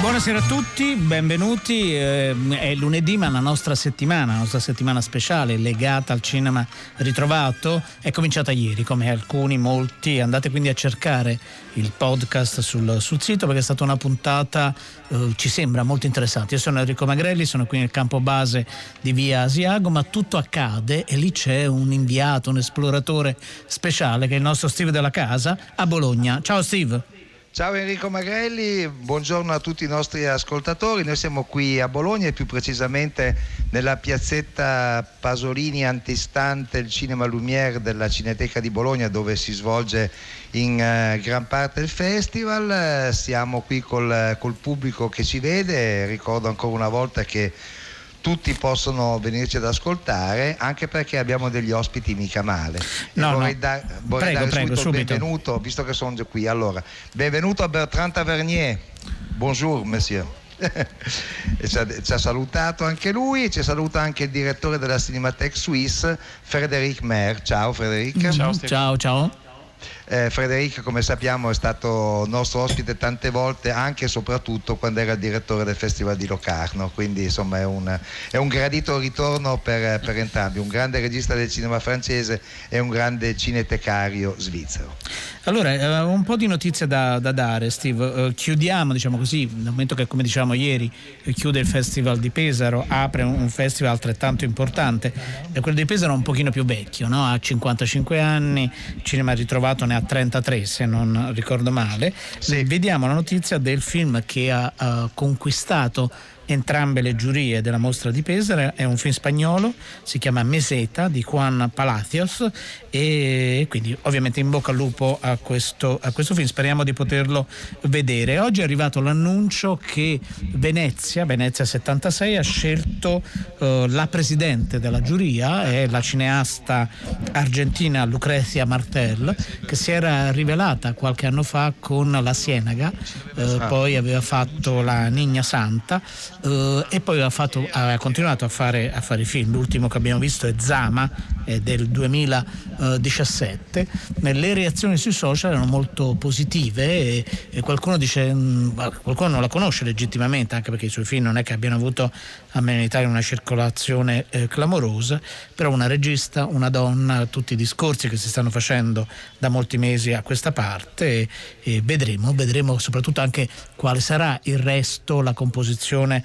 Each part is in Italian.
Buonasera a tutti, benvenuti. Eh, è lunedì, ma la nostra settimana, la nostra settimana speciale legata al cinema ritrovato è cominciata ieri, come alcuni, molti. Andate quindi a cercare il podcast sul, sul sito perché è stata una puntata, eh, ci sembra molto interessante. Io sono Enrico Magrelli, sono qui nel campo base di via Asiago, ma tutto accade e lì c'è un inviato, un esploratore speciale che è il nostro Steve della casa a Bologna. Ciao Steve. Ciao Enrico Magrelli, buongiorno a tutti i nostri ascoltatori. Noi siamo qui a Bologna e più precisamente nella piazzetta Pasolini antistante il Cinema Lumière della Cineteca di Bologna dove si svolge in uh, gran parte il festival. Siamo qui col, col pubblico che ci vede, ricordo ancora una volta che tutti possono venirci ad ascoltare anche perché abbiamo degli ospiti mica male. No, vorrei, no. da, vorrei Prego, dare prego, subito, il benvenuto, visto che sono già qui. Allora, benvenuto a Bertrand Tavernier. Bonjour, monsieur. Ci, ha, ci ha salutato anche lui, ci saluta anche il direttore della Cinematheque Suisse, Frédéric Mer. Ciao Frédéric. ciao. ciao. Eh, Frederic, come sappiamo, è stato nostro ospite tante volte, anche e soprattutto quando era direttore del Festival di Locarno, quindi insomma è un, è un gradito ritorno per, per, entrambi, un grande regista del cinema francese e un grande cinetecario svizzero. Allora, eh, un po' di notizie da, da dare, Steve. Eh, chiudiamo, diciamo così, nel momento che, come dicevamo ieri, chiude il Festival di Pesaro, apre un, festival altrettanto importante. Quello di Pesaro è un pochino più vecchio, no? ha 55 anni, cinema ritrovato ne ha 33 se non ricordo male. Sì. Vediamo la notizia del film che ha, ha conquistato entrambe le giurie della mostra di Pesaro, è un film spagnolo, si chiama Meseta di Juan Palacios e quindi ovviamente in bocca al lupo a questo, a questo film, speriamo di poterlo vedere. Oggi è arrivato l'annuncio che Venezia, Venezia 76, ha scelto eh, la presidente della giuria, è la cineasta argentina Lucrezia Martel, che si era rivelata qualche anno fa con La Sienaga, eh, poi aveva fatto La Nigna Santa Uh, e poi ha, fatto, ha continuato a fare, a fare, film. L'ultimo che abbiamo visto è Zama, è del 2017. Le reazioni sui social erano molto positive e, e qualcuno dice, mh, qualcuno non la conosce legittimamente, anche perché i suoi film non è che abbiano avuto almeno in Italia una circolazione eh, clamorosa, però una regista, una donna, tutti i discorsi che si stanno facendo da molti mesi a questa parte e, e vedremo, vedremo soprattutto anche quale sarà il resto, la composizione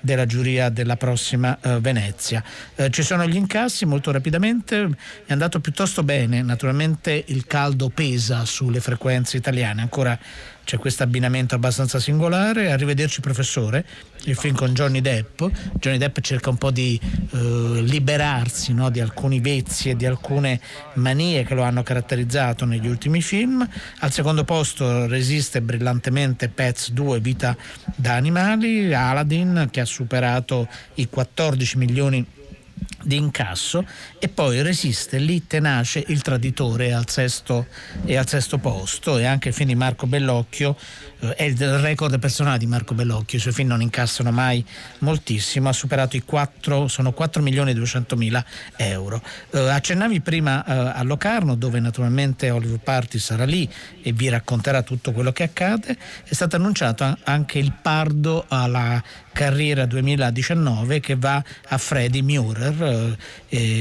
della giuria della prossima eh, Venezia. Eh, ci sono gli incassi molto rapidamente, è andato piuttosto bene, naturalmente il caldo pesa sulle frequenze italiane, ancora c'è questo abbinamento abbastanza singolare. Arrivederci professore, il film con Johnny Depp. Johnny Depp cerca un po' di eh, liberarsi no, di alcuni vezzi e di alcune manie che lo hanno caratterizzato negli ultimi film. Al secondo posto resiste brillantemente Pets 2 Vita da animali, Aladdin che ha superato i 14 milioni di incasso e poi resiste lì tenace il traditore al sesto, e al sesto posto. E anche il film di Marco Bellocchio eh, è il record personale di Marco Bellocchio i suoi film non incassano mai moltissimo ha superato i 4 sono 4 milioni e 200 mila euro. Eh, accennavi prima eh, a Locarno dove naturalmente Hollywood Party sarà lì e vi racconterà tutto quello che accade. È stato annunciato anche il pardo alla carriera 2019 che va a Freddy Murer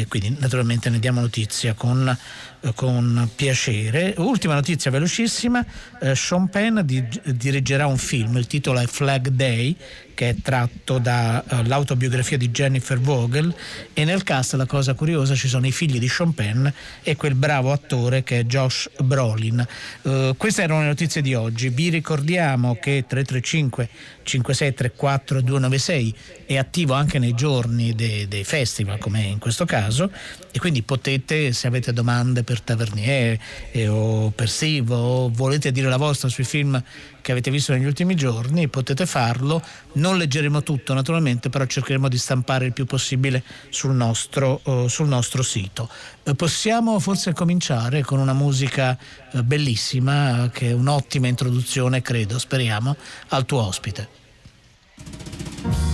quindi naturalmente ne diamo notizia con, eh, con piacere. Ultima notizia velocissima, eh, Sean Penn di, dirigerà un film, il titolo è Flag Day che è tratto dall'autobiografia uh, di Jennifer Vogel e nel cast la cosa curiosa ci sono i figli di Sean Penn e quel bravo attore che è Josh Brolin. Uh, queste erano le notizie di oggi. Vi ricordiamo che 335 5634 296 è attivo anche nei giorni dei, dei festival come in questo caso e quindi potete se avete domande per Tavernier eh, o per Sivo o volete dire la vostra sui film che avete visto negli ultimi giorni, potete farlo. Non leggeremo tutto naturalmente, però cercheremo di stampare il più possibile sul nostro, uh, sul nostro sito. Uh, possiamo forse cominciare con una musica uh, bellissima, che è un'ottima introduzione, credo, speriamo, al tuo ospite.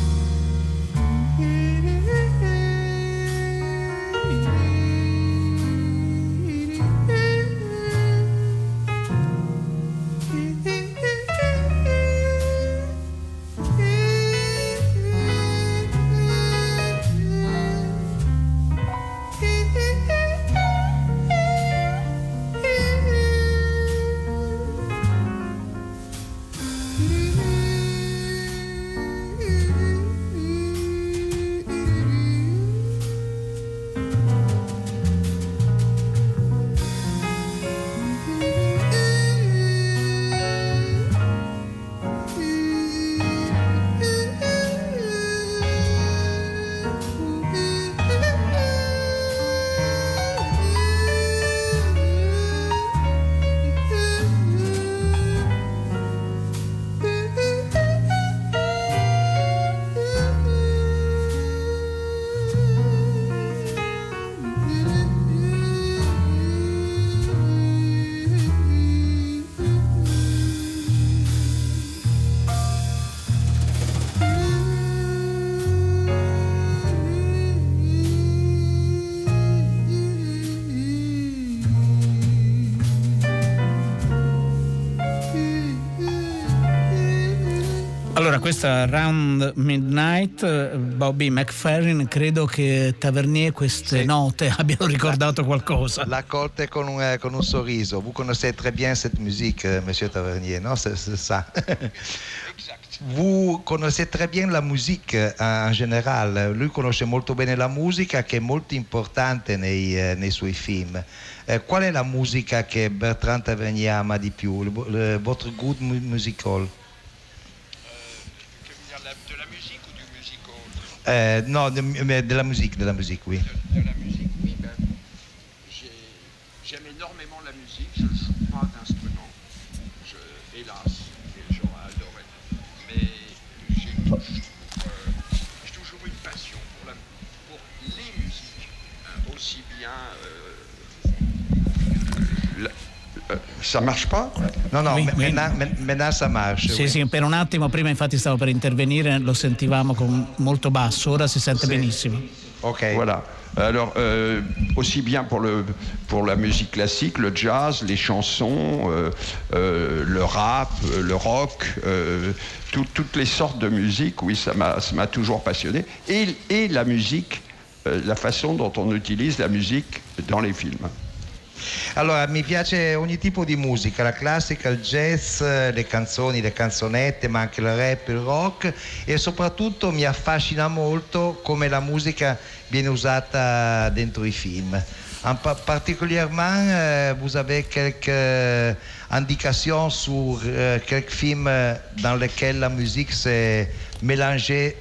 Questa Round Midnight, Bobby McFerrin, credo che Tavernier queste sì. note abbiano ricordato la, qualcosa. L'ha colta con un, con un sorriso. Vous connaissez très bien cette musique, euh, monsieur Tavernier, no? C'est, c'est ça. Vous connaissez très bien la musique en generale, lui conosce molto bene la musica che è molto importante nei, eh, nei suoi film. Eh, qual è la musica che Bertrand Tavernier ama di più, le, le, votre goût musical? Euh, non, de, mais de la musique, ça marche pas? No, no, oui, maintenant, oui. maintenant ça marche. Sì, oui. sì, per un attimo prima infatti stavo per intervenire, lo sentivamo con molto basso, ora si sente sì. benissimo. Ok. Voilà. Alors, euh, aussi bien pour, le, pour la musique classique, le jazz, les chansons, euh, euh, le rap, le rock, euh, tout, toutes les sortes de musique, oui, ça m'a toujours passionné. Et, et la musique, euh, la façon dont on utilise la musique dans les films. Allora, mi piace ogni tipo di musica, la classica, il jazz, le canzoni, le canzonette, ma anche il rap, il rock e soprattutto mi affascina molto come la musica viene usata dentro i film. En particulièrement, euh, vous avez quelques indications sur euh, quelques films dans lesquels la musique s'est mélangée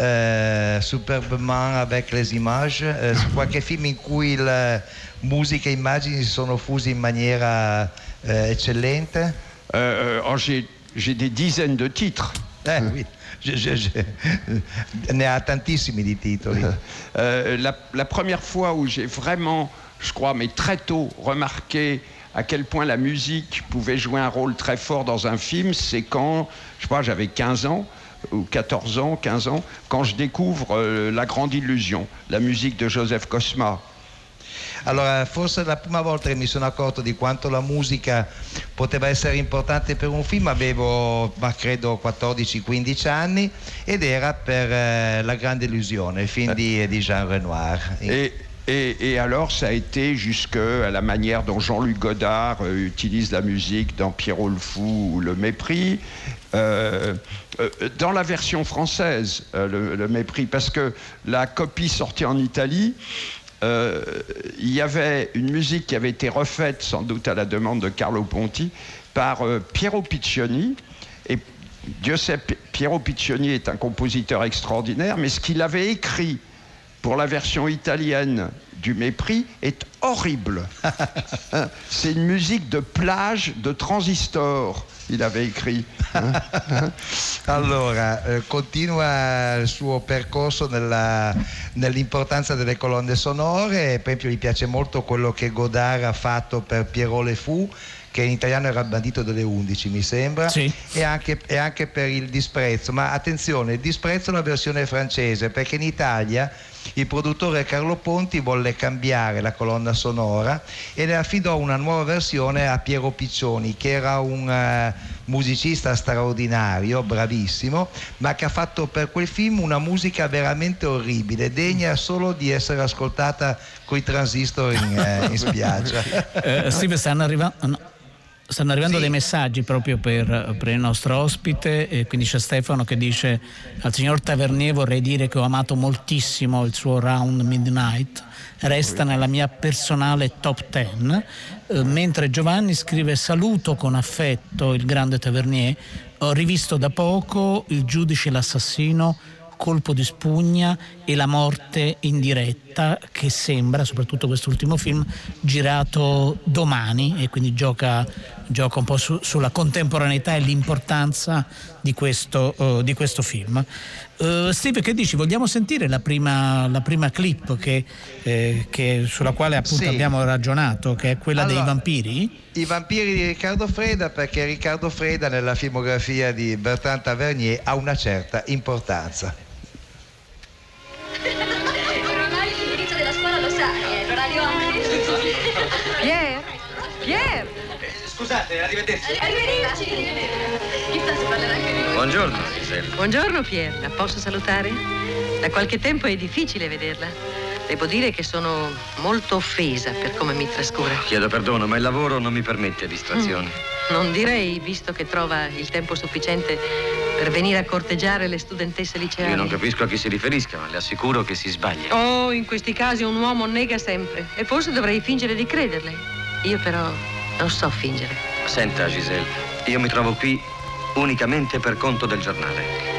euh, superbement avec les images, euh, qualche film in cui la musica e immagini si sono fusi in maniera euh, eccellente? Euh, oh, j'ai des dizaines de titres. Eh, oui. Je, je, je, ne ha tantissimi di titoli. Euh, la, la, première fois où j'ai vraiment, je crois, mais très tôt, remarqué à quel point la musique pouvait jouer un rôle très fort dans un film, c'est quand, je crois, j'avais 15 ans ou 14 ans, 15 ans, quand je découvre euh, La Grande Illusion, la musique de Joseph Cosma. Allora, forse la prima volta che mi sono accorto di quanto la musica poteva essere importante per un film avevo, ma credo, 14-15 anni ed era per eh, La Grande Illusione, il film di, di Jean Renoir. Et, et, et, alors, ça a été jusqu'à la manière dont Jean-Luc Godard euh, utilise la musique dans Pierrot le Fou ou Le Mépris. Euh, euh, dans la version française, euh, le, le, Mépris, parce que la copie sortie en Italie, il y avait une musique qui avait été refaite, sans doute à la demande de Carlo Ponti, par Piero Piccioni. Et Dieu sait, Piero Piccioni est un compositeur extraordinaire, mais ce qu'il avait écrit pour la version italienne du mépris est horrible. C'est une musique de plage de transistor, il avait écrit. allora, eh, continua il suo percorso nella, nell'importanza delle colonne sonore, per esempio gli piace molto quello che Godard ha fatto per Pierrot Le Fou che in italiano era il bandito delle 11 mi sembra sì. e, anche, e, anche, per il disprezzo ma attenzione il disprezzo è una versione francese perché in Italia il produttore Carlo Ponti volle cambiare la colonna sonora e ne affidò una nuova versione a Piero Piccioni che era un uh, musicista straordinario, bravissimo, ma che ha fatto per quel film una musica veramente orribile, degna solo di essere ascoltata con i transistor in, uh, in spiaggia. Uh, Steve, stanno arrivando... Stanno arrivando sì. dei messaggi proprio per, per, il nostro ospite, e quindi c'è Stefano che dice al signor Tavernier vorrei dire che ho amato moltissimo il suo Round Midnight, resta nella mia personale top 10, eh, mentre Giovanni scrive saluto con affetto il grande Tavernier, ho rivisto da poco il giudice l'assassino colpo di spugna e la morte in diretta che sembra, soprattutto quest'ultimo film, girato domani e quindi gioca, gioca un po' su, sulla contemporaneità e l'importanza di questo, uh, di questo film. Uh, Steve, che dici? Vogliamo sentire la prima, la prima clip che, eh, che, sulla quale appunto sì. abbiamo ragionato, che è quella allora, dei vampiri? I vampiri di Riccardo Freda, perché Riccardo Freda nella filmografia di Bertrand Tavernier ha una certa importanza. Scusate, arrivederci. Arrivederci. Chissà se parlerà anche lui. Buongiorno, Giselle. Buongiorno, Pier. La posso salutare? Da qualche tempo è difficile vederla. Devo dire che sono molto offesa per come mi trascura. Chiedo perdono, ma il lavoro non mi permette distrazioni. Mm. Non direi, visto che trova il tempo sufficiente per venire a corteggiare le studentesse liceali. Io non capisco a chi si riferisca, ma le assicuro che si sbaglia. Oh, in questi casi un uomo nega sempre. E forse dovrei fingere di crederle. Io però non so fingere. Senta, Giselle, io mi trovo qui unicamente per conto del giornale.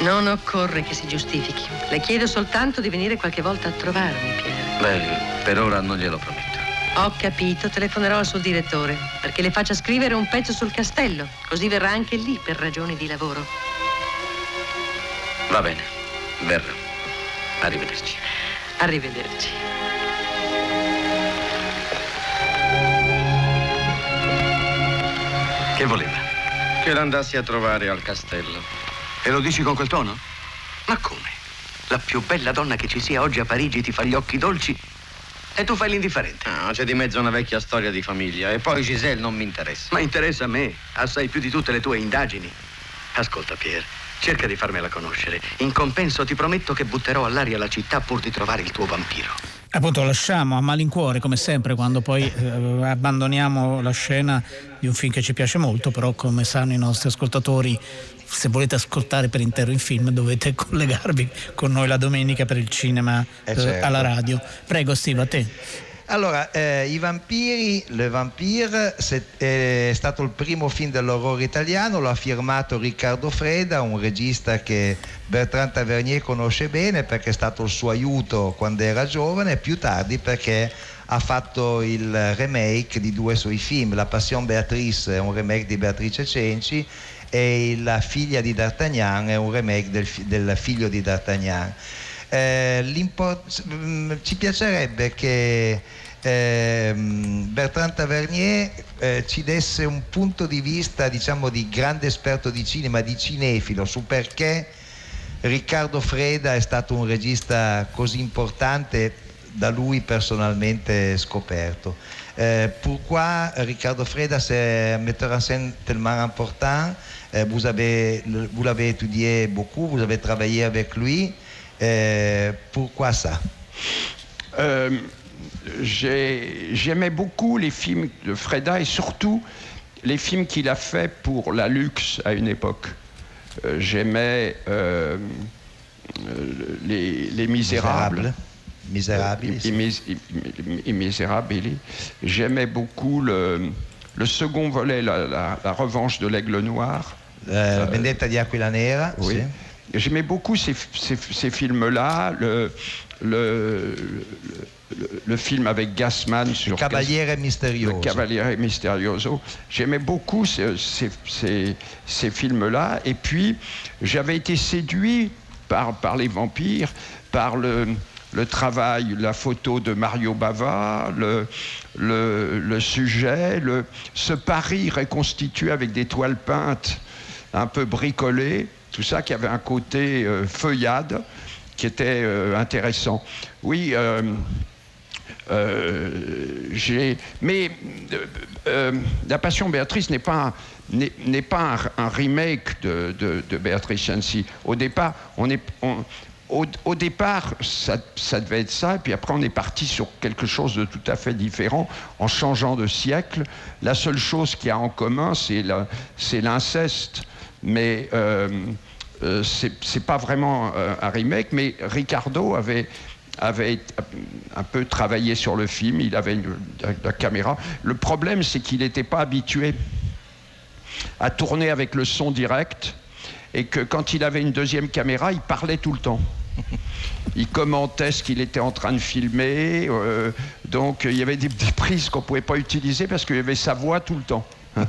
Non occorre che si giustifichi. Le chiedo soltanto di venire qualche volta a trovarmi, Pier. Beh, per ora non glielo prometto. Ho capito, telefonerò al suo direttore perché le faccia scrivere un pezzo sul castello, così verrà anche lì per ragioni di lavoro. Va bene, verrò. Arrivederci. Arrivederci. Che voleva? Che l'andassi a trovare al castello. E lo dici con quel tono? Ma come? La più bella donna che ci sia oggi a Parigi ti fa gli occhi dolci e tu fai l'indifferente. No, c'è di mezzo una vecchia storia di famiglia e poi Giselle non mi interessa. Ma interessa a me, assai più di tutte le tue indagini. Ascolta, Pier, cerca di farmela conoscere. In compenso ti prometto che butterò all'aria la città pur di trovare il tuo vampiro. Appunto lasciamo a malincuore come sempre quando poi eh, abbandoniamo la scena di un film che ci piace molto, però come sanno i nostri ascoltatori se volete ascoltare per intero il film dovete collegarvi con noi la domenica per il cinema eh, certo. alla radio. Prego Steve, a te. Allora, eh, I Vampiri, Le Vampire è stato il primo film dell'orrore italiano, lo ha firmato Riccardo Freda, un regista che Bertrand Tavernier conosce bene perché è stato il suo aiuto quando era giovane e più tardi perché ha fatto il remake di due suoi film, La Passion Beatrice è un remake di Beatrice Cenci e La figlia di D'Artagnan è un remake del, del figlio di D'Artagnan. Eh, mm, ci piacerebbe che eh, Bertrand Tavernier eh, ci desse un punto di vista diciamo di grande esperto di cinema, di cinefilo su perché Riccardo Freda è stato un regista così importante da lui personalmente scoperto. Euh, pourquoi Riccardo Freda, c'est un metteur en scène tellement important euh, Vous avez, vous l'avez étudié beaucoup, vous avez travaillé avec lui. Euh, pourquoi ça J'aimais beaucoup les films de Freda et surtout les films qu'il a fait pour la luxe à une époque. J'aimais les, les, Misérables. Misérabili. Et, Misérabili. J'aimais beaucoup le, le, second volet, la, la, la revanche de l'aigle noir. Euh, Vendetta di Aquila Nera. Oui. J'aimais beaucoup ces, films-là. Le, le, le, film avec Gassman sur Cavaliere Misterioso. Cavaliere Misterioso. J'aimais beaucoup ces, ces films-là. Et puis, j'avais été séduit par, par les vampires, par le, le travail, la photo de Mario Bava, le, le, sujet, le, ce Paris reconstitué avec des toiles peintes un peu bricolées, tout ça qui avait un côté euh, feuillade qui était euh, intéressant. Oui, euh, j'ai. Mais La Passion Béatrice n'est pas, n'est, pas un, remake de, de, Béatrice Chancy. Au départ, on est, au, départ, ça, devait être ça, et puis après, on est parti sur quelque chose de tout à fait différent en changeant de siècle. La seule chose qu'il y a en commun, c'est l'inceste, mais euh, euh, c'est pas vraiment euh, un remake. Mais Ricardo avait avait un peu travaillé sur le film, il avait la caméra. Le problème, c'est qu'il n'était pas habitué à tourner avec le son direct et que quand il avait une deuxième caméra, il parlait tout le temps. il commentait ce qu'il était en train de filmer. Euh, donc il y avait des, prises qu'on ne pouvait pas utiliser parce qu'il y avait sa voix tout le temps.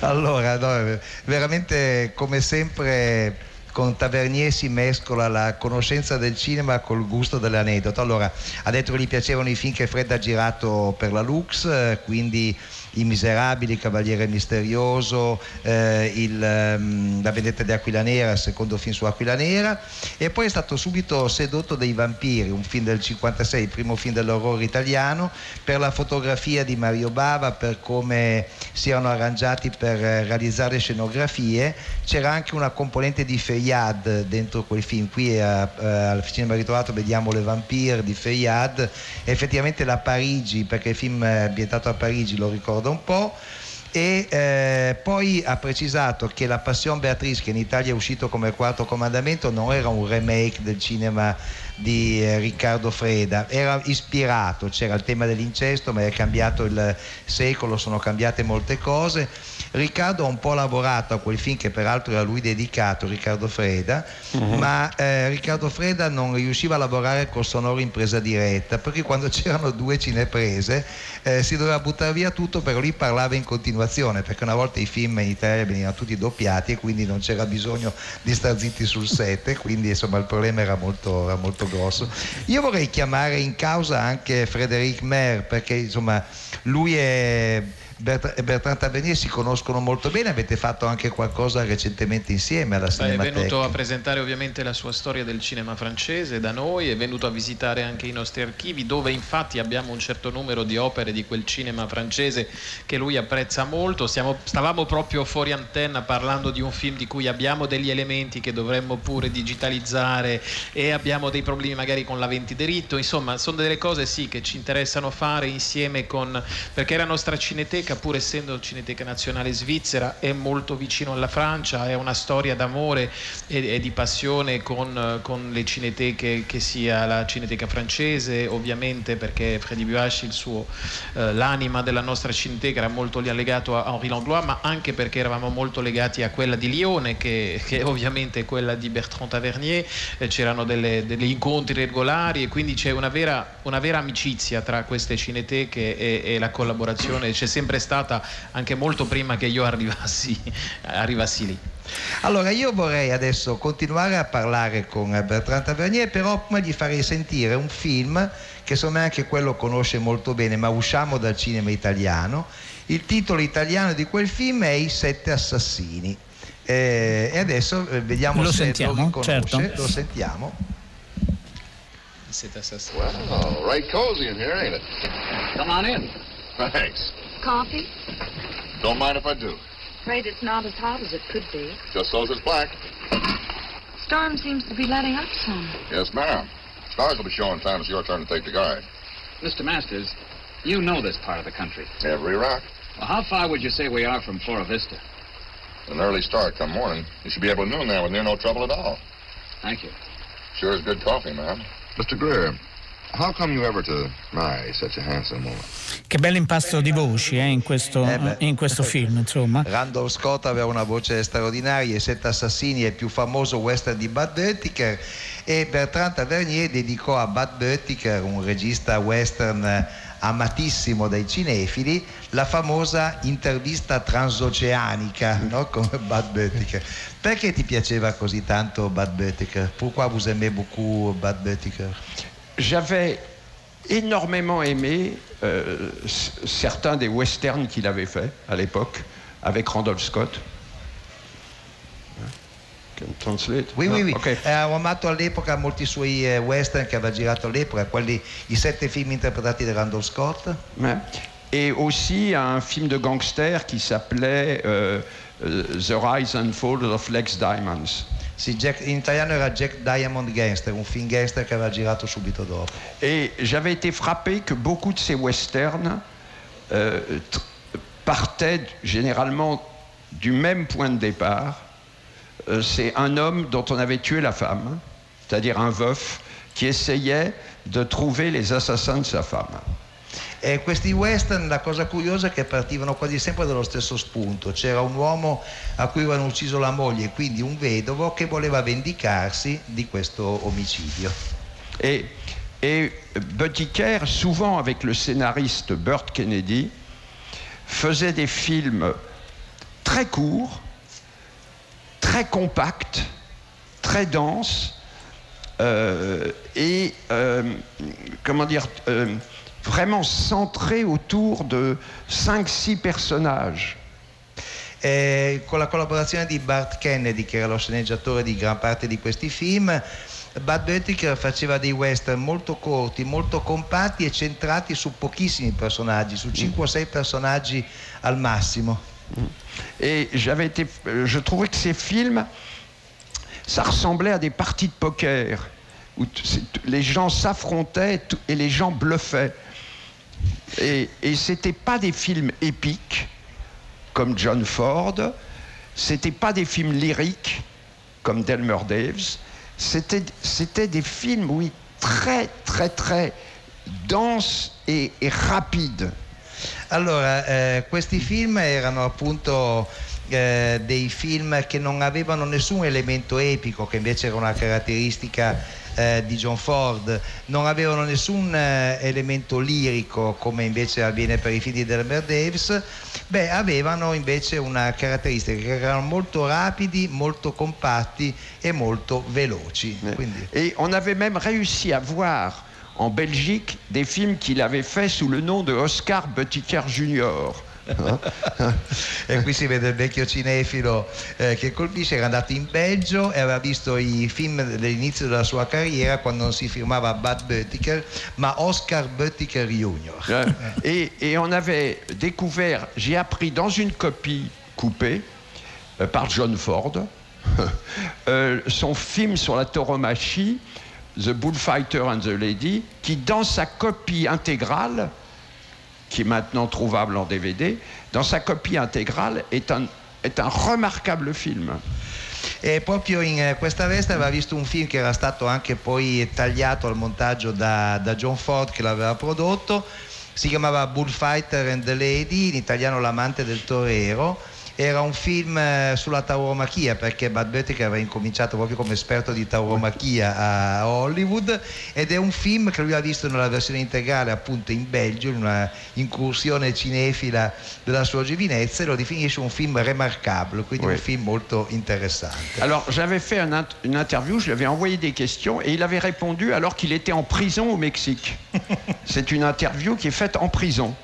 allora, no, veramente come sempre con Tavernier si mescola la conoscenza del cinema col gusto dell'aneddoto. Allora, ha detto che gli piacevano i film che Fred ha girato per la Lux, quindi i Miserabili, Cavaliere Misterioso, eh, il, um, La vendetta di Aquila Nera, il secondo film su Aquila Nera. E poi è stato subito sedotto dai vampiri, un film del 56, il primo film dell'orrore italiano, per la fotografia di Mario Bava, per come si erano arrangiati per realizzare scenografie, c'era anche una componente di Feyad dentro quel film, qui eh, a, al cinema ritrovato vediamo Le Vampire di Feyad, effettivamente la Parigi, perché il film è ambientato a Parigi, lo ricordo da un po' e eh, poi ha precisato che La Passion Beatrice che in Italia è uscito come quarto comandamento non era un remake del cinema di eh, Riccardo Freda, era ispirato, c'era il tema dell'incesto ma è cambiato il secolo, sono cambiate molte cose Riccardo ha un po' lavorato a quel film che peraltro era lui dedicato, Riccardo Freda, uh-huh. ma eh, Riccardo Freda non riusciva a lavorare col sonoro in presa diretta, perché quando c'erano due cineprese eh, si doveva buttare via tutto, però lui parlava in continuazione, perché una volta i film in Italia venivano tutti doppiati e quindi non c'era bisogno di star zitti sul set, quindi insomma il problema era molto, era molto grosso. Io vorrei chiamare in causa anche Frédéric Mer, perché insomma lui è Bertrand, Bertrand Tavernier si conoscono molto bene, avete fatto anche qualcosa recentemente insieme alla Cinemateca. È venuto a presentare ovviamente la sua storia del cinema francese da noi, è venuto a visitare anche i nostri archivi dove infatti abbiamo un certo numero di opere di quel cinema francese che lui apprezza molto. Stiamo, stavamo proprio fuori antenna parlando di un film di cui abbiamo degli elementi che dovremmo pure digitalizzare e abbiamo dei problemi magari con l'aventi diritto, insomma sono delle cose sì che ci interessano fare insieme con, perché la nostra cineteca Cineteca, pur essendo Cineteca Nazionale Svizzera, è molto vicino alla Francia, è una storia d'amore e, e di passione con, con, le cineteche, che sia la Cineteca francese, ovviamente perché Freddy Buache, eh, l'anima della nostra Cineteca era molto legato a Henri Langlois, ma anche perché eravamo molto legati a quella di Lione, che, che ovviamente quella di Bertrand Tavernier, eh, c'erano degli incontri regolari e quindi c'è una vera, una vera amicizia tra queste cineteche e, e la collaborazione, c'è sempre sempre stata anche molto prima che io arrivassi, arrivassi lì. Allora io vorrei adesso continuare a parlare con Bertrand Tavernier, però prima gli farei sentire un film che secondo me anche quello conosce molto bene, ma usciamo dal cinema italiano. Il titolo italiano di quel film è I sette assassini. Eh, e adesso eh, vediamo lo se sentiamo, lo riconosce. Certo. Lo sentiamo. I sette assassini. Well, right cozy in here, ain't it? Come on in. Thanks. Coffee? Don't mind if I do. Afraid it's not as hot as it could be. Just so's it's black. Storm seems to be letting up some. Yes, ma'am. Stars will be showing time it's your turn to take the guard. Mr. Masters, you know this part of the country. Every rock. Well, how far would you say we are from Flora Vista? An early start come morning. You should be able to noon there with near no trouble at all. Thank you. Sure is good coffee, ma'am. Mr. Greer, how come you ever to marry such a handsome woman? Che bell'impasto di voci eh, in, questo, Eh in questo film, insomma. Randolph Scott aveva una voce straordinaria, I Sette Assassini è il più famoso western di Bud Buttiker e Bertrand Tavernier dedicò a Bud Buttiker, un regista western amatissimo dai cinefili, la famosa intervista transoceanica no? con Bud Buttiker. Perché ti piaceva così tanto Bud Buttiker? Pourquoi vous aimez beaucoup Bud Buttiker? J'avais énormément aimé euh, certains des westerns qu'il avait fait à l'époque avec Randolph Scott. Can translate? Oui, No? oui, oui. Ok. Eh, ho amato all'epoca molti suoi eh, western che aveva girato all'epoca, quelli, i sette film interpretati da Randolph Scott. Ouais. Et aussi un film de gangster qui s'appelait euh, euh, The Rise and Fall of Lex Diamonds. Sì, Jack- in italiano era Jack Diamond Gangster, un film gangster che aveva girato subito dopo. Et j'avais été frappé que beaucoup de ces westerns euh, partaient généralement du même point de départ. Euh, C'est un homme dont on avait tué la femme, c'est-à-dire un veuf, qui essayait de trouver les assassins de sa femme. E questi western, la cosa curiosa è che partivano quasi sempre dallo stesso spunto. C'era un uomo a cui avevano ucciso la moglie, quindi un vedovo che voleva vendicarsi di questo omicidio. Et, et Buttiker, souvent avec le scénariste Burt Kennedy, faisait des films très courts, très compacts, très denses, euh, et euh, comment dire, euh, vraiment centrés autour de 5-6 personnages. E con la collaborazione di Bart Kennedy, che era lo sceneggiatore di gran parte di questi film, Bud Buttiker faceva dei western molto corti, molto compatti e centrati su pochissimi personaggi, su 5 o 6 personaggi al massimo. Et j'avais été, euh, je trouvais que ces films, ça ressemblait à des parties de poker où les gens s'affrontaient et les gens bluffaient. Et, et c'était pas des films épiques comme John Ford, c'était pas des films lyriques comme Delmer Daves, c'était des films, oui, très très très denses et, et rapides. Allora, eh, questi film erano appunto eh, dei film che non avevano nessun elemento epico, che invece era una caratteristica eh, di John Ford, non avevano nessun eh, elemento lirico come invece avviene per i di Delmer Davis, beh, avevano invece una caratteristica che erano molto rapidi, molto compatti e molto veloci. Quindi, Et on avait même réussi à voir en Belgique des films qu'il avait fait sous le nom de Oscar Buttiker Jr. e qui si vede il vecchio cinefilo eh, che colpisce, era andato in Belgio e aveva visto i film dell'inizio della sua carriera quando non si firmava Bud Buttiker ma Oscar Buttiker Jr. Euh, et, et on avait découvert, j'ai appris dans une copie coupée euh, par John Ford, euh, son film sur la tauromachie, The Bullfighter and the Lady, qui dans sa copie intégrale, qui est maintenant trouvable en DVD, dans sa copie intégrale est un, est un remarquable film. E proprio in eh, questa veste aveva visto un film che era stato anche poi tagliato al montaggio da, da John Ford che l'aveva prodotto, si chiamava Bullfighter and the Lady, in italiano L'amante del torero. Era un film eh, sulla tauromachia perché Bud Buttiker aveva incominciato proprio come esperto di tauromachia a Hollywood ed è un film che lui ha visto nella versione integrale appunto in Belgio, in una incursione cinefila della sua giovinezza e lo definisce un film remarquable, quindi Oui. un film molto interessante. Alors j'avais fait un int- une interview, je lui avais envoyé des questions et il avait répondu alors qu'il était en prison au Mexique. C'est une interview qui est faite en prison.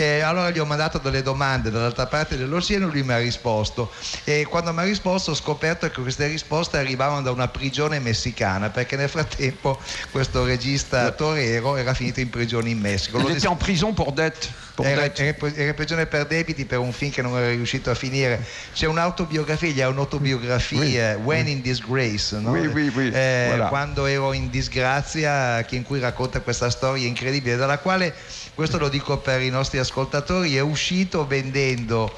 E allora gli ho mandato delle domande dall'altra parte dell'oceano, lui mi ha risposto e quando mi ha risposto ho scoperto che queste risposte arrivavano da una prigione messicana perché nel frattempo questo regista torero era finito in prigione in Messico. Lo en prison pour dette. Era, in prigione per debiti per un film che non era riuscito a finire. C'è un'autobiografia, gli ha un'autobiografia, When in Disgrace, no? Oui, oui, oui, Eh, voilà. quando ero in disgrazia, che- in cui racconta questa storia incredibile, dalla quale, questo lo dico per i nostri ascoltatori, è uscito vendendo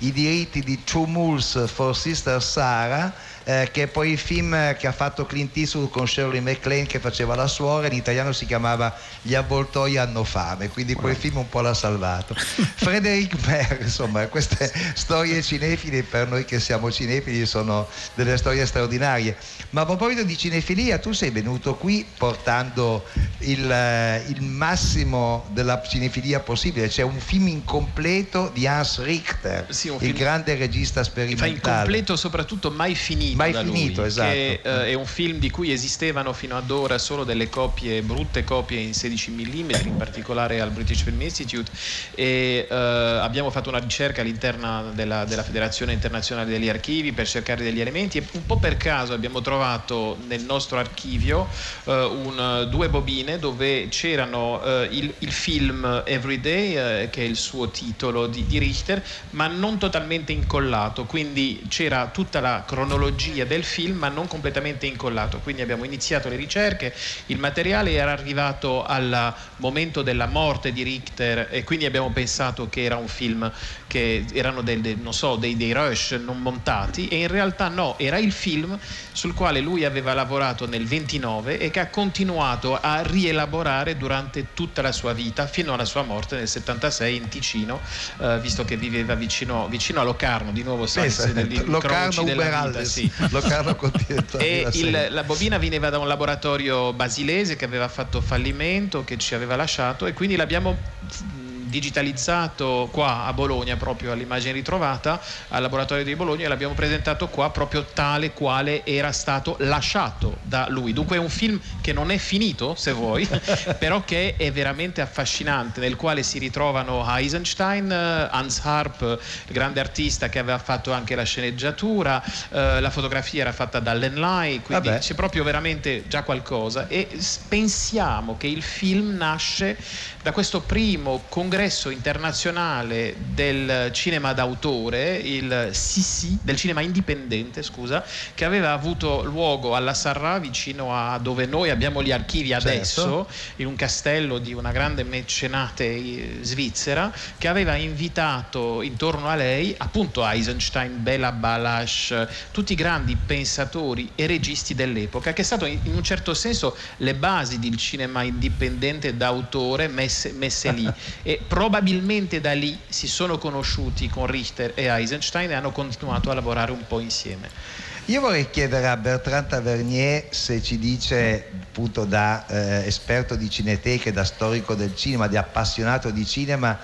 i diritti di Two Moves for Sister Sarah eh, che è poi il film che ha fatto Clint Eastwood con Shirley MacLaine che faceva la suora, in italiano si chiamava Gli avvoltoi hanno fame, quindi quel film un po' l'ha salvato. Frederick Baer, insomma, queste storie cinefili per noi che siamo cinefili sono delle storie straordinarie. Ma a proposito di cinefilia, tu sei venuto qui portando il, eh, il massimo della cinefilia possibile, c'è un film incompleto di Hans Richter, Sì, il film- grande regista Fa sperimentale. incompleto soprattutto mai finito Mai da finito, lui, esatto. che eh, è un film di cui esistevano fino ad ora solo delle copie brutte copie in 16 mm in particolare al British Film Institute e eh, abbiamo fatto una ricerca all'interno della, della Federazione Internazionale degli Archivi per cercare degli elementi e un po' per caso abbiamo trovato nel nostro archivio eh, un- due bobine dove c'erano eh, il, il film Everyday eh, che è il suo titolo di, di Richter ma non totalmente incollato quindi c'era tutta la cronologia del film ma non completamente incollato. Quindi abbiamo iniziato le ricerche il materiale era arrivato al momento della morte di Richter e quindi abbiamo pensato che era un film che erano del- del- so, dei, dei rush non montati e in realtà no, era il film sul quale lui aveva lavorato nel 29 e che ha continuato a rielaborare durante tutta la sua vita fino alla sua morte nel 76 in Ticino, eh, visto che viveva vicino, vicino a Locarno, di nuovo sì, negli Locarno Uberaldes, sì. Locarno E il- la bobina veniva da un laboratorio basilese che aveva fatto fallimento, che ci aveva lasciato e quindi l'abbiamo digitalizzato qua a Bologna proprio all'immagine ritrovata al laboratorio di Bologna e l'abbiamo presentato qua proprio tale quale era stato lasciato da lui dunque è un film che non è finito se vuoi però che è veramente affascinante nel quale si ritrovano Eisenstein eh, Hans Harp il grande artista che aveva fatto anche la sceneggiatura eh, la fotografia era fatta da Len Lai quindi Vabbè. c'è proprio veramente già qualcosa e pensiamo che il film nasce da questo primo congresso internazionale del cinema d'autore, il CC, del cinema indipendente, scusa, che aveva avuto luogo alla Sarra, vicino a dove noi abbiamo gli archivi Certo. adesso, in un castello di una grande mecenate eh, svizzera, che aveva invitato intorno a lei appunto Eisenstein, Bela Balash, tutti i grandi pensatori e registi dell'epoca, che è stato in in un certo senso le basi del cinema indipendente d'autore messe, messe lì e probabilmente da lì si sono conosciuti con Richter e Eisenstein e hanno continuato a lavorare un po' insieme. Io vorrei chiedere a Bertrand Tavernier se ci dice, appunto da eh, esperto di cineteche, da storico del cinema, di appassionato di cinema,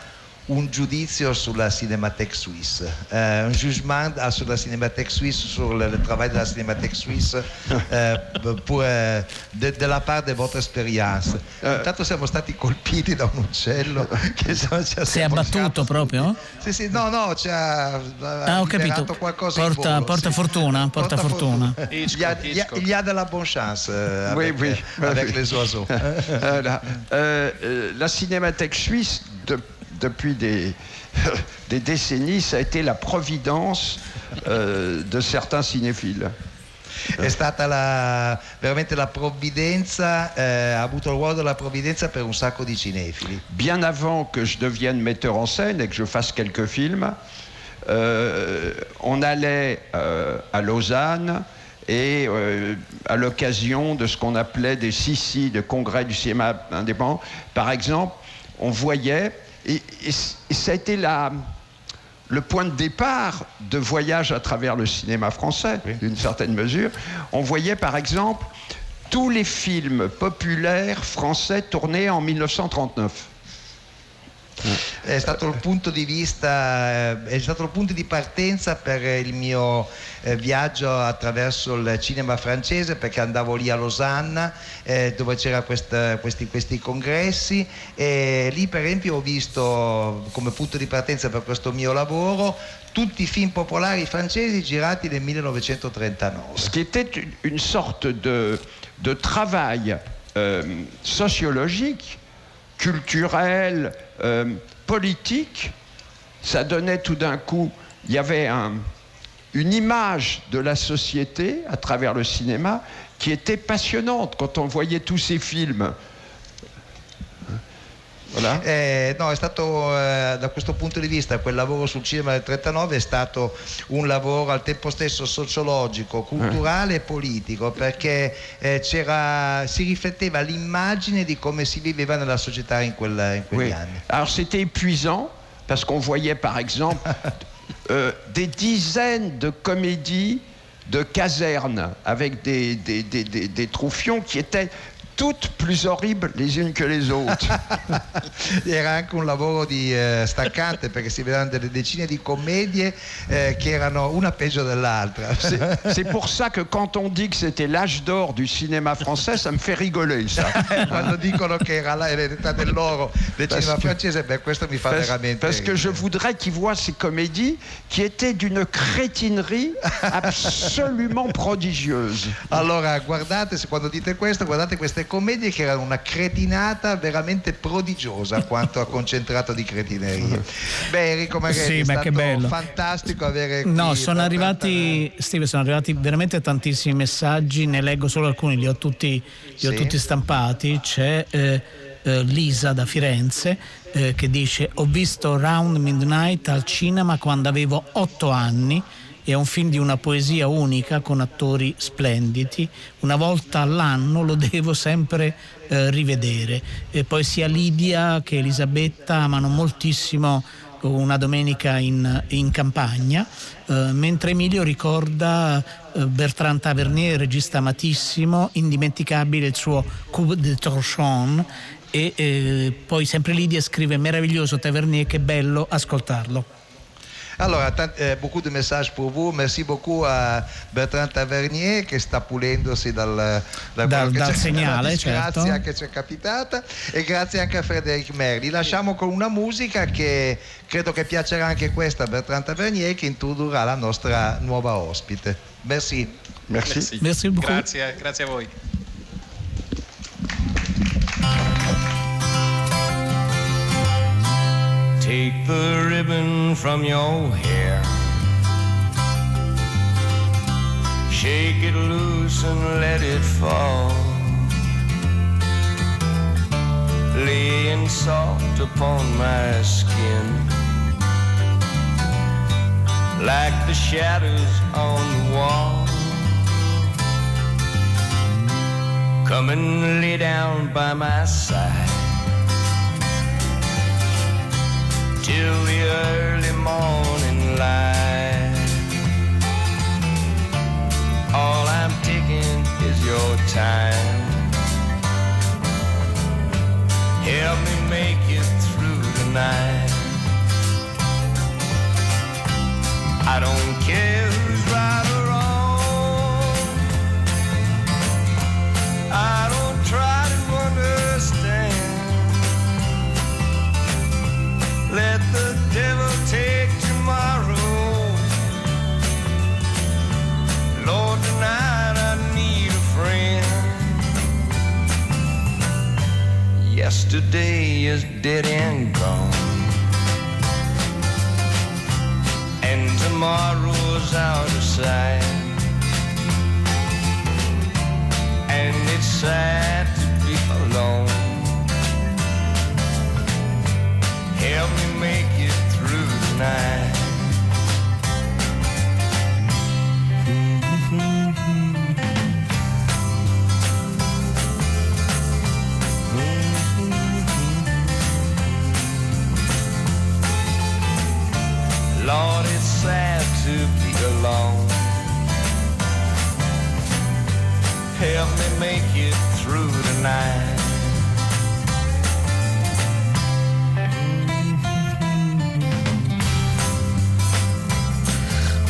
un giudizio sulla Cinémathèque Suisse, eh, un jugement ah, sulla Cinémathèque Suisse, sur le, le travail de la Cinémathèque Suisse, eh, pour, eh, de, de la part de votre esperienza. Intanto siamo stati colpiti da un uccello che ci ha Si è abbattuto proprio? Sì, sì, no, no, ci ha, Ah, ho capito. qualcosa Porta, volo, porta sì. fortuna, porta, fortuna. Il y, a, il y a- il y a de la bonne chance euh, Oui, avec, oui. euh, avec les oiseaux. Euh, euh, la Cinémathèque suisse, de- depuis des, des décennies, ça a été la providence euh, de certains cinéphiles. È stata la- veramente la provvidenza, eh, ha avuto il ruolo della provvidenza per un sacco di cinefili. Bien avant que je devienne metteur en scène et que je fasse quelques films, euh, on allait euh, à Lausanne et euh, à l'occasion de ce qu'on appelait des CICI, de congrès du cinéma indépendant, par exemple, on voyait, et, et c- et ça a été la, le point de départ de voyage à travers le cinéma français, d'une certaine mesure. On voyait par exemple tous les films populaires français tournés en 1939. È stato il punto di vista, eh, è stato il punto di partenza per il mio eh, viaggio attraverso il cinema francese perché andavo lì a Losanna eh, dove c'erano questi, questi congressi e lì per esempio ho visto come punto di partenza per questo mio lavoro tutti i film popolari francesi girati nel 1939. Ce qui était une sorte de, de travail euh, sociologique, culturel, euh, politique. Ça donnait tout d'un coup, il y avait un- une image de la société à travers le cinéma qui était passionnante quand on voyait tous ces films. Eh, no, è stato eh, da questo punto di vista quel lavoro sul cinema del 39 è stato un lavoro al tempo stesso sociologico, culturale e politico perché eh, c'era, si rifletteva l'immagine di come si viveva nella società in, quel- in quegli Oui. anni. Alors c'était épuisant parce qu'on voyait par exemple euh, des dizaines de comédies de casernes avec des, des, des, des- des troufions qui étaient toutes plus horribles les unes que les autres. Era anche un lavoro di, eh, staccante perché si vedevano delle decine di commedie eh, che erano una peggio dell'altra. C'est pour ça que quand on dit que c'était l'âge d'or du cinéma français, ça me fait rigoler ça. Quando dicono che era l'età dell'oro del Parce cinema que- francese, beh, questo mi fa Parce, veramente. parce que je voudrais qu'ils voient ces comédies qui étaient d'une crétinerie absolument prodigieuse. Allora, guardate, quando dite questo, guardate queste commedie che erano una cretinata veramente prodigiosa quanto a concentrato di cretinerie. Beh, Enrico Maghetti, Sì, è stato che bello. fantastico avere No, sono arrivati, Steve, sono arrivati veramente tantissimi messaggi, ne leggo solo alcuni, li ho tutti, li ho Sì. tutti stampati. C'è eh, eh, Lisa da Firenze eh, che dice ho visto Round Midnight al cinema quando avevo otto anni. È un film di una poesia unica con attori splendidi. Una volta all'anno lo devo sempre eh, rivedere. E poi sia Lidia che Elisabetta amano moltissimo una domenica in, in campagna, eh, mentre Emilio ricorda eh, Bertrand Tavernier, regista amatissimo, indimenticabile il suo Coup de Torchon e eh, poi sempre Lidia scrive meraviglioso Tavernier, che bello ascoltarlo. Allora, tant- eh, beaucoup de messages pour vous. Merci beaucoup a Bertrand Tavernier che sta pulendosi dal, da quello Dal- dal segnale, disgrazia certo. che ci è capitata e grazie anche a Frederic Merli. Lasciamo con una musica che credo che piacerà anche questa a Bertrand Tavernier che introdurrà la nostra nuova ospite. Merci. Merci. Merci beaucoup. Grazie, grazie a voi. Take the ribbon from your hair. Shake it loose and let it fall. Laying soft upon my skin. Like the shadows on the wall. Come and lay down by my side. Till the early morning light. All I'm taking is your time. Help me make it through the night. Yesterday is dead and gone. And tomorrow's out of sight. And it's sad to be alone. Help me make it through the night. Help me make it through the night.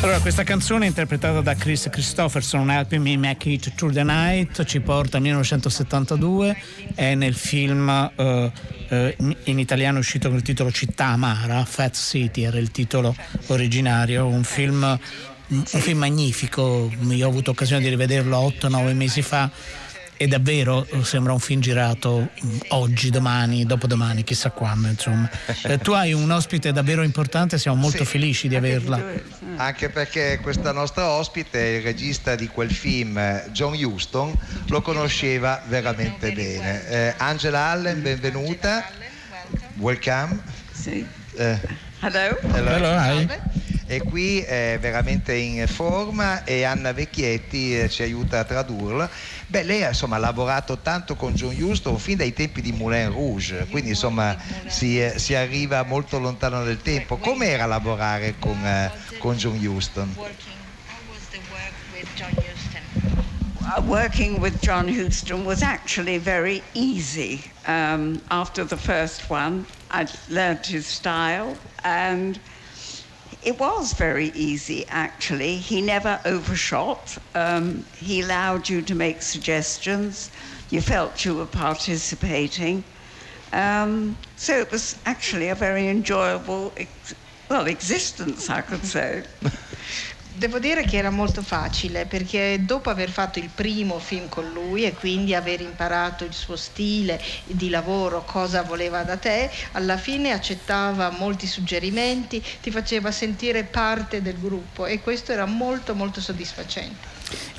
Allora, questa canzone interpretata da Chris Christopherson, Helping Me Make It Through the Night, ci porta al 1972, è nel film eh, eh, in italiano uscito con il titolo Città Amara, Fat City era il titolo originario, un film, un film magnifico, io ho avuto occasione di rivederlo 8-9 mesi fa e davvero eh, sembra un film girato mm, oggi, domani, dopodomani, chissà quando. Insomma. Eh, tu hai un ospite davvero importante, siamo molto Sì. felici di averla. Anche perché questa nostra ospite, il regista di quel film, eh, John Huston, lo conosceva veramente bene. Eh, Angela Allen, benvenuta. welcome. Sì. Eh, Hello. hello. Hello. E qui è veramente in forma e Anna Vecchietti eh, ci aiuta a tradurla. Beh, lei insomma, ha lavorato tanto con John Huston fin dai tempi di Moulin Rouge, quindi insomma si, eh, si arriva molto lontano nel tempo. Com'era lavorare con, eh, con John Huston? Uh, working with John Huston was actually very easy. Um, after the first one, I learnt his style, and it was very easy actually. He never overshot. Um, he allowed you to make suggestions. You felt you were participating. Um, so it was actually a very enjoyable, ex- well, existence, I could say. Devo dire che era molto facile perché dopo aver fatto il primo film con lui e quindi aver imparato il suo stile di lavoro, cosa voleva da te, alla fine accettava molti suggerimenti, ti faceva sentire parte del gruppo e questo era molto molto soddisfacente.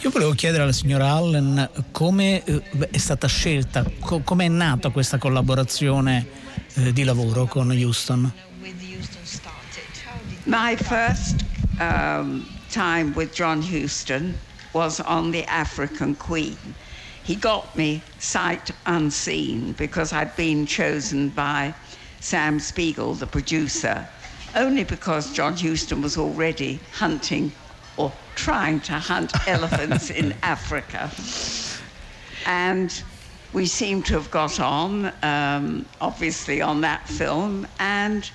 Io volevo chiedere alla signora Allen come eh, è stata scelta, co- come è nata questa collaborazione eh, di lavoro con Houston. My first um, time with John Huston was on The African Queen. He got me sight unseen because I'd been chosen by Sam Spiegel, the producer, only because John Huston was already hunting or trying to hunt elephants in Africa. And we seem to have got on, um, obviously, on that film. And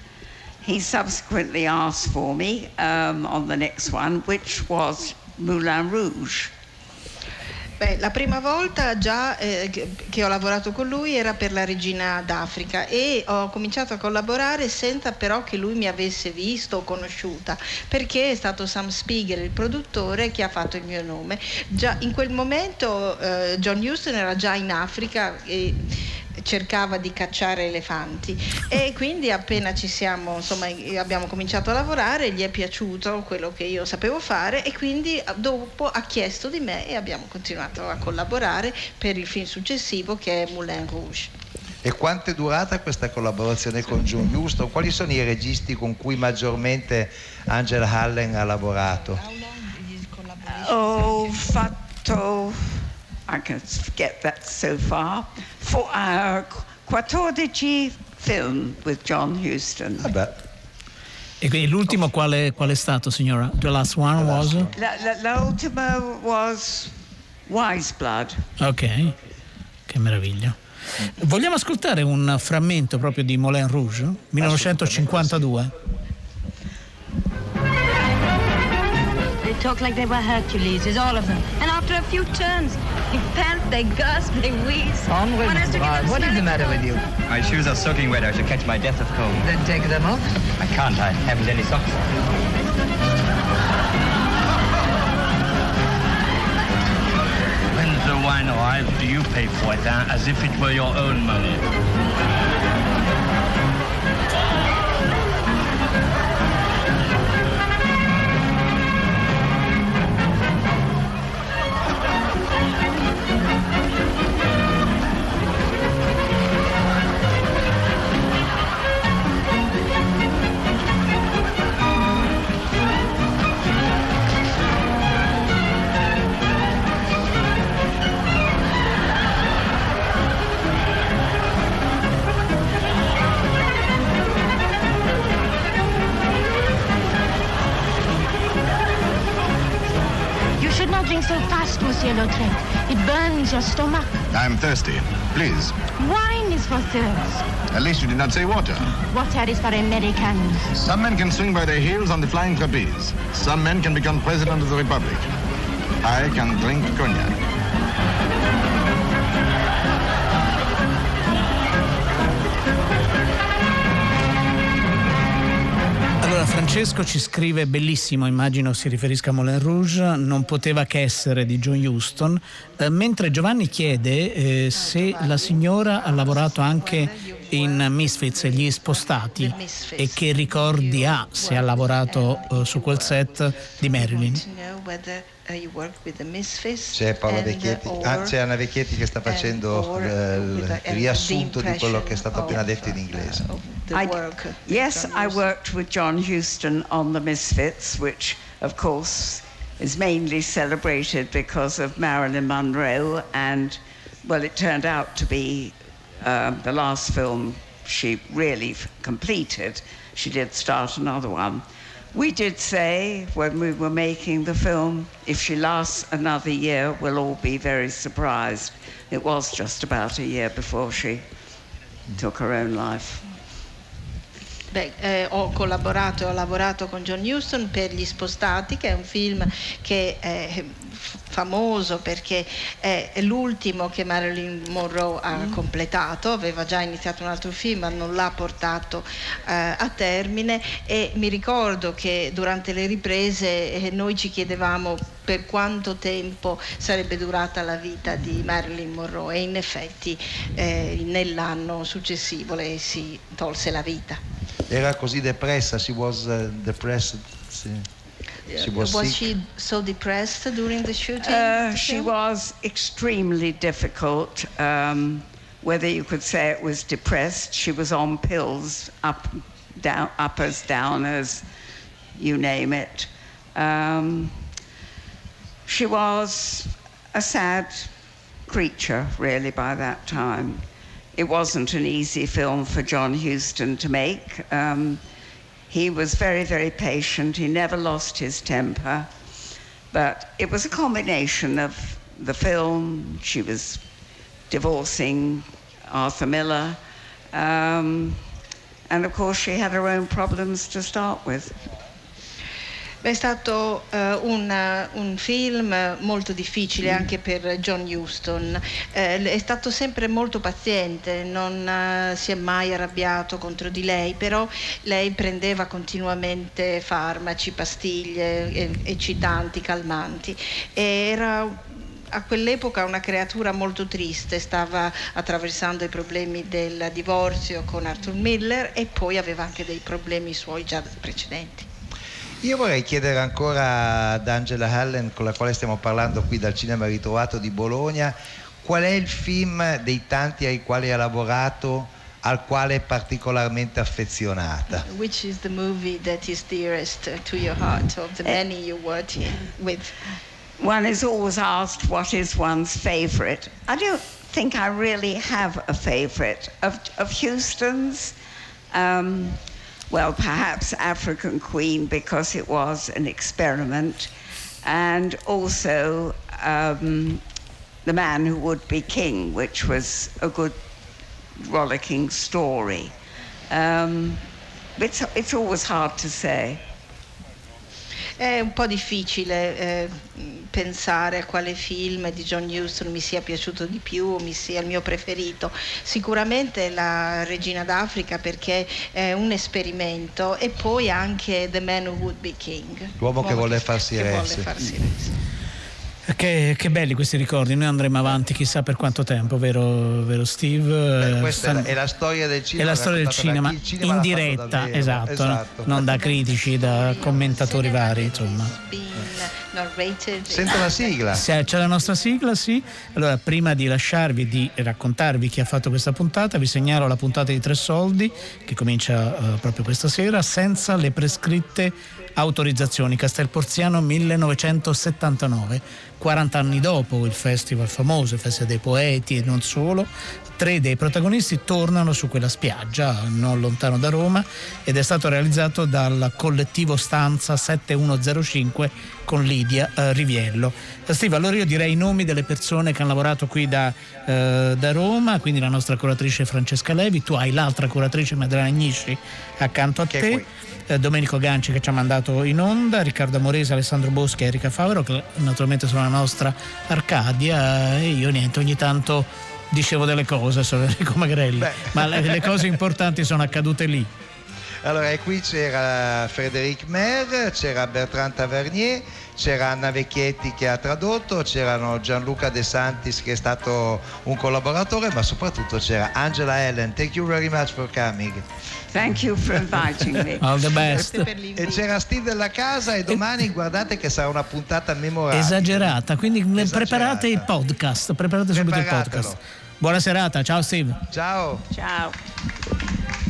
he subsequently asked for me um, on the next one, which was Moulin Rouge. Beh, la prima volta già eh, che, ho lavorato con lui era per la Regina d'Africa e ho cominciato a collaborare senza però che lui mi avesse visto o conosciuta, perché è stato Sam Spiegel, il produttore, che ha fatto il mio nome. Già in quel momento eh, John Huston era già in Africa e cercava di cacciare elefanti e quindi appena ci siamo insomma abbiamo cominciato a lavorare gli è piaciuto quello che io sapevo fare e quindi dopo ha chiesto di me e abbiamo continuato a collaborare per il film successivo che è Moulin Rouge E quanto è durata questa collaborazione con John Huston? Quali sono i registi con cui maggiormente Angela Allen ha lavorato? Ho fatto, I can get that so far, for our 14 film with John Huston. E quindi l'ultimo qual è, qual è stato, signora? The last one was? La, la, l'ultimo was Wise Blood. Ok, che meraviglia. Vogliamo ascoltare un frammento proprio di Moulin Rouge, 1952? They talk like they were Herculeses, all of them. And after a few turns, they pant, they gasp, they wheeze. Onward, One has to give them what is the matter with you? My shoes are soaking wet. I shall catch my death of cold. Then take them off. I can't. I haven't any socks. When the wine arrives, do you pay for it, huh? as if it were your own money? Lautrec. It burns your stomach. I'm thirsty. Please. Wine is for thirst. At least you did not say water. Water is for Americans. Some men can swing by their heels on the flying trapeze. Some men can become president of the republic. I can drink cognac. Allora Francesco ci scrive bellissimo, immagino si riferisca a Moulin Rouge, non poteva che essere di John Huston, eh, mentre Giovanni chiede eh, se la signora ha lavorato anche in Misfits gli spostati e che ricordi ha se ha lavorato uh, su quel set di Marilyn? C'è Paola Vecchietti, ah, c'è Anna Vecchietti che sta facendo il, il riassunto di quello che è stato appena detto in inglese. I, yes, I worked with John Huston on the Misfits, which of course is mainly celebrated because of Marilyn Monroe and well, it turned out to be uh, the last film she really completed. She did start another one. We did say when we were making the film, if she lasts another year, we'll all be very surprised. It was just about a year before she took her own life. Beh, eh, ho collaborato e ho lavorato con John Huston per Gli Spostati, che è un film che è famoso perché è l'ultimo che Marilyn Monroe ha mm. completato, aveva già iniziato un altro film ma non l'ha portato eh, a termine e mi ricordo che durante le riprese eh, noi ci chiedevamo per quanto tempo sarebbe durata la vita di Marilyn Monroe e in effetti eh, nell'anno successivo lei si tolse la vita. Era così depressa, she was uh, depressed. She was, was she so depressed during the shooting? Uh, she was extremely difficult. Um, whether you could say it was depressed, she was on pills, up, down, uppers, downers, you name it. Um, she was a sad creature, really, by that time it wasn't an easy film for John Huston to make. Um, he was very, very patient. He never lost his temper. But it was a combination of the film, she was divorcing Arthur Miller, um, and of course, she had her own problems to start with. È stato uh, un, un, film molto difficile anche per John Huston, eh, è stato sempre molto paziente, non uh, si è mai arrabbiato contro di lei, però lei prendeva continuamente farmaci, pastiglie eccitanti, calmanti. Era a quell'epoca una creatura molto triste, stava attraversando i problemi del divorzio con Arthur Miller e poi aveva anche dei problemi suoi già precedenti. Io vorrei chiedere ancora ad Angela Allen, con la quale stiamo parlando qui dal Cinema Ritrovato di Bologna, qual è il film dei tanti ai quali ha lavorato al quale è particolarmente affezionata? Which is the movie that is dearest to your heart of the many you worked with? One is always asked what is one's favorite. I don't think I really have a favorite. Of, of Houston's, um, well, perhaps African Queen because it was an experiment, and also um, The Man Who Would Be King, which was a good rollicking story. Um, it's, it's always hard to say. È un po' difficile eh, pensare a quale film di John Huston mi sia piaciuto di più, mi sia il mio preferito. Sicuramente la Regina d'Africa perché è un esperimento e poi anche The Man Who Would Be King. L'uomo che, che vuole farsi re. Che, che, belli questi ricordi, noi andremo avanti chissà per quanto tempo, vero, vero Steve? Beh, questa è la storia del cinema, è la storia del cinema, cinema in diretta, esatto, esatto, non da critici, da commentatori vari, insomma. Sento la sigla. C'è la nostra sigla, sì. Allora, prima di lasciarvi, di raccontarvi chi ha fatto questa puntata, vi segnalo la puntata di Tre Soldi, che comincia uh, proprio questa sera, senza le prescritte autorizzazioni. Castelporziano 1979, 40 anni dopo il festival famoso, il Festival dei Poeti e non solo, tre dei protagonisti tornano su quella spiaggia non lontano da Roma ed è stato realizzato dal collettivo Stanza 7105 con Lidia eh, Riviello. Steve, allora io direi i nomi delle persone che hanno lavorato qui da, eh, da, Roma, quindi la nostra curatrice Francesca Levi, tu hai l'altra curatrice Madrena Agnisci accanto a che te eh, Domenico Ganci che ci ha mandato in onda, Riccardo Amorese, Alessandro Boschi e Erika Favaro che naturalmente sono la nostra Arcadia e io niente, ogni tanto dicevo delle cose su Enrico Magrelli, Beh. ma le, le cose importanti sono accadute lì. Allora, e qui c'era Frédéric Mer, c'era Bertrand Tavernier, c'era Anna Vecchietti che ha tradotto, c'erano Gianluca De Santis che è stato un collaboratore, ma soprattutto c'era Angela Ellen. Thank you very much for coming. Thank you for inviting me. All the best. E c'era Steve della casa e domani guardate che sarà una puntata memorabile. Esagerata, quindi preparate il podcast, preparate subito il podcast. Buona serata, ciao Steve. Ciao. Ciao.